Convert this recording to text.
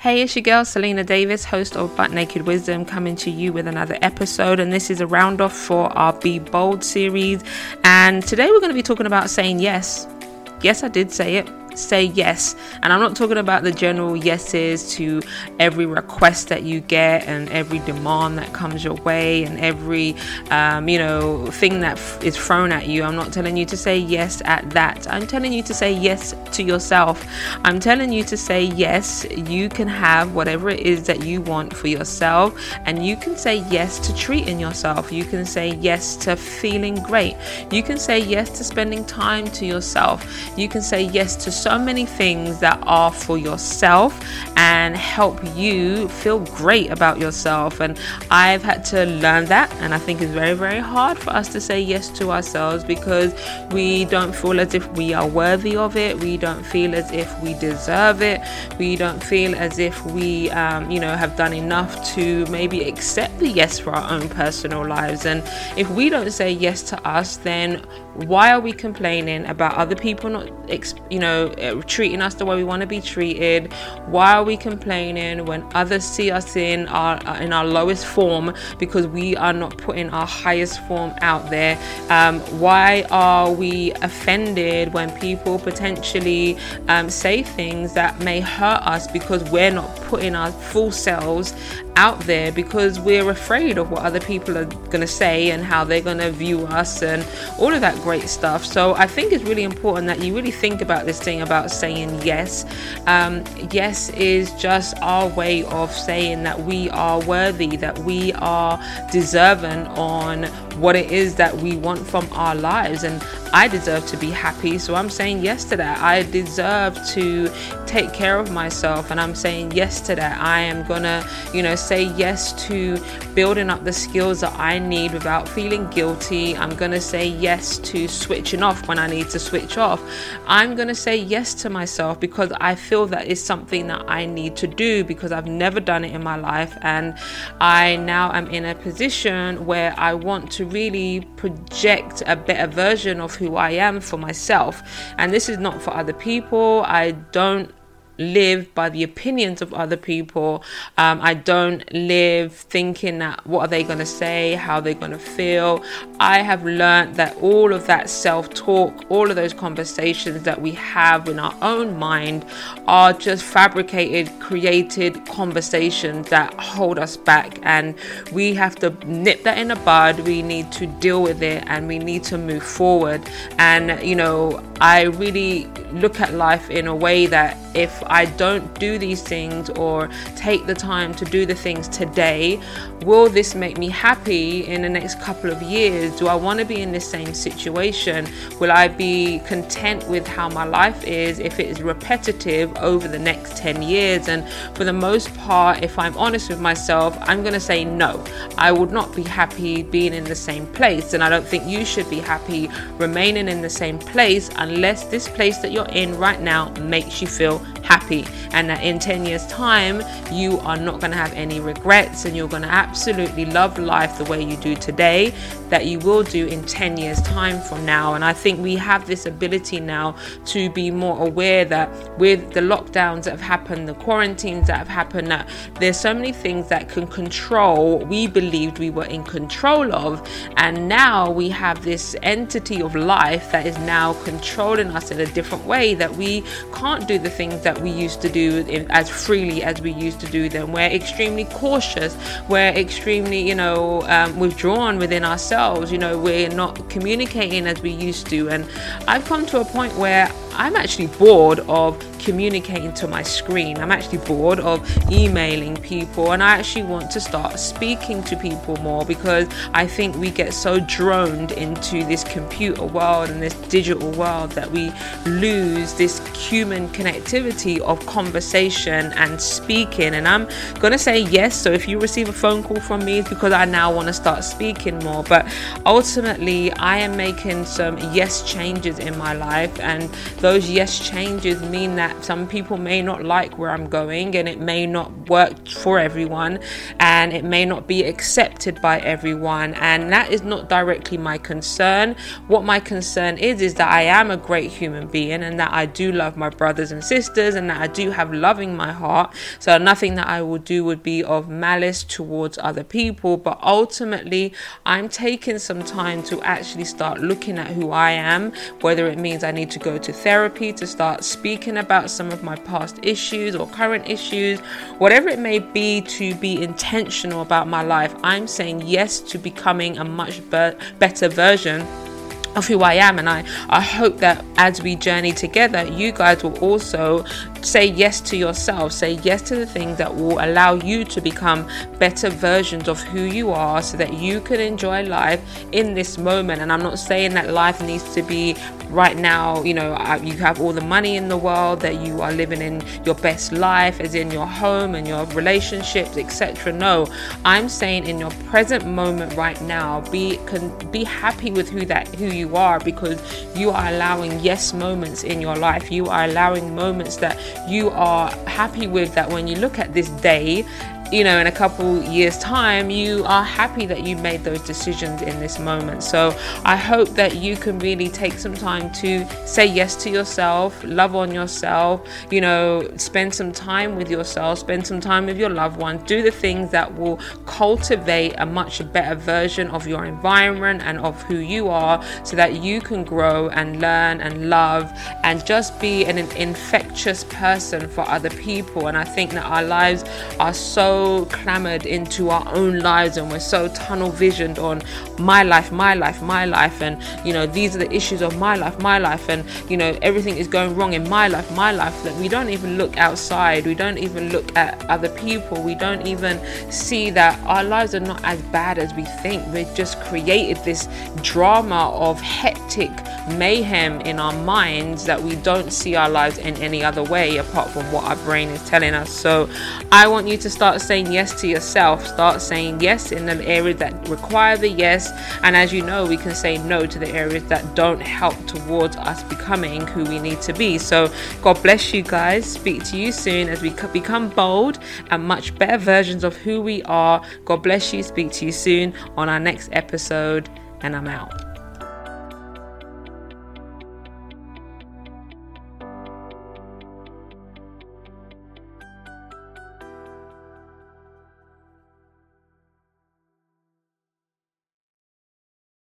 Hey, it's your girl Selena Davis, host of Butt Naked Wisdom, coming to you with another episode. And this is a round off for our Be Bold series. And today we're going to be talking about saying yes. Yes, I did say it say yes. And I'm not talking about the general yeses to every request that you get and every demand that comes your way and every, um, you know, thing that f- is thrown at you. I'm not telling you to say yes at that. I'm telling you to say yes to yourself. I'm telling you to say yes, you can have whatever it is that you want for yourself. And you can say yes to treating yourself. You can say yes to feeling great. You can say yes to spending time to yourself. You can say yes to so so many things that are for yourself and help you feel great about yourself. And I've had to learn that, and I think it's very, very hard for us to say yes to ourselves because we don't feel as if we are worthy of it. We don't feel as if we deserve it. We don't feel as if we, um, you know, have done enough to maybe accept the yes for our own personal lives. And if we don't say yes to us, then why are we complaining about other people not, you know, treating us the way we want to be treated? Why are we complaining when others see us in our uh, in our lowest form because we are not putting our highest form out there? Um, why are we offended when people potentially um, say things that may hurt us because we're not putting our full selves out there because we're afraid of what other people are going to say and how they're going to view us and all of that great stuff. So I think it's really important that you really think about this thing about saying yes. Um, yes is just our way of saying that we are worthy, that we are deserving on what it is that we want from our lives. And I deserve to be happy. So I'm saying yes to that. I deserve to take care of myself. And I'm saying yes to that. I am to, you know, say yes to building up the skills that I need without feeling guilty. I'm to say yes to switching off when I need to switch off. I'm to say yes to myself because I feel that is something that I need to do because I've never done it in my life. And I now am in a position where I want to really project a better version of who I am for myself. And this is not for other people. I don't live by the opinions of other people. Um, I don't live thinking that what are they going to say, how they're going to feel. I have learned that all of that self talk, all of those conversations that we have in our own mind are just fabricated, created conversations that hold us back. And we have to nip that in the bud. We need to deal with it and we need to move forward. And, you know, I really look at life in a way that if I don't do these things or take the time to do the things today, will this make me happy in the next couple of years? Do I want to be in the same situation? Will I be content with how my life is if it is repetitive over the next 10 years? And for the most part, if I'm honest with myself, I'm going to say no. I would not be happy being in the same place. And I don't think you should be happy remaining in the same place unless this place that you're in right now makes you feel happy. And that in 10 years time you are not going to have any regrets and you're going to absolutely love life the way you do today that you will do in 10 years time from now. And i think we have this ability now to be more aware that with the lockdowns that have happened the quarantines that have happened that there's so many things that can control we believed we were in control of. And now we have this entity of life that is now controlling us in a different way that we can't do the things that we used to do as freely as we used to do them. We're extremely cautious. We're extremely, you know, um, withdrawn within ourselves. You know, we're not communicating as we used to. And I've come to a point where I'm actually bored of communicating to my screen. I'm actually bored of emailing people and I actually want to start speaking to people more because I think we get so droned into this computer world and this digital world that we lose this human connectivity of conversation and speaking. And I'm going to say yes. So if you receive a phone call from me, it's because I now want to start speaking more. But ultimately, I am making some yes changes in my life and those yes changes mean that some people may not like where I'm going and it may not work for everyone and it may not be accepted by everyone. And that is not directly my concern. What my concern is, is that I am a great human being and that I do love my brothers and sisters and that I do have love in my heart. So nothing that I will do would be of malice towards other people. But ultimately, I'm taking some time to actually start looking at who I am, whether it means I need to go to therapy to start speaking about some of my past issues or current issues, whatever it may be, to be intentional about my life. I'm saying yes to becoming a much be- better version of who I am. And I, I hope that as we journey together, you guys will also say yes to yourself, say yes to the things that will allow you to become better versions of who you are so that you can enjoy life in this moment. And I'm not saying that life needs to be right now, you know, uh, you have all the money in the world, that you are living in your best life, as in your home and your relationships, etc. No, I'm saying in your present moment right now, be can be happy with who that who you are because you are allowing yes moments in your life. You are allowing moments that you are happy with that when you look at this day you know, in a couple years' time, you are happy that you made those decisions in this moment. So I hope that you can really take some time to say yes to yourself, love on yourself, you know, spend some time with yourself, spend some time with your loved ones, do the things that will cultivate a much better version of your environment and of who you are so that you can grow and learn and love and just be an infectious person for other people. And I think that our lives are clamored into our own lives and we're so tunnel visioned on my life, my life, my life, and you know, these are the issues of my life, my life, and you know, everything is going wrong in my life, my life, that we don't even look outside, we don't even look at other people, we don't even see that our lives are not as bad as we think. We've just created this drama of hectic mayhem in our minds that we don't see our lives in any other way apart from what our brain is telling us. So I want you to start saying yes to yourself. Start saying yes in the areas that require the yes. And as you know, we can say no to the areas that don't help towards us becoming who we need to be. So, God bless you guys. Speak to you soon as we become bold and much better versions of who we are. God bless you. Speak to you soon on our next episode. And I'm out.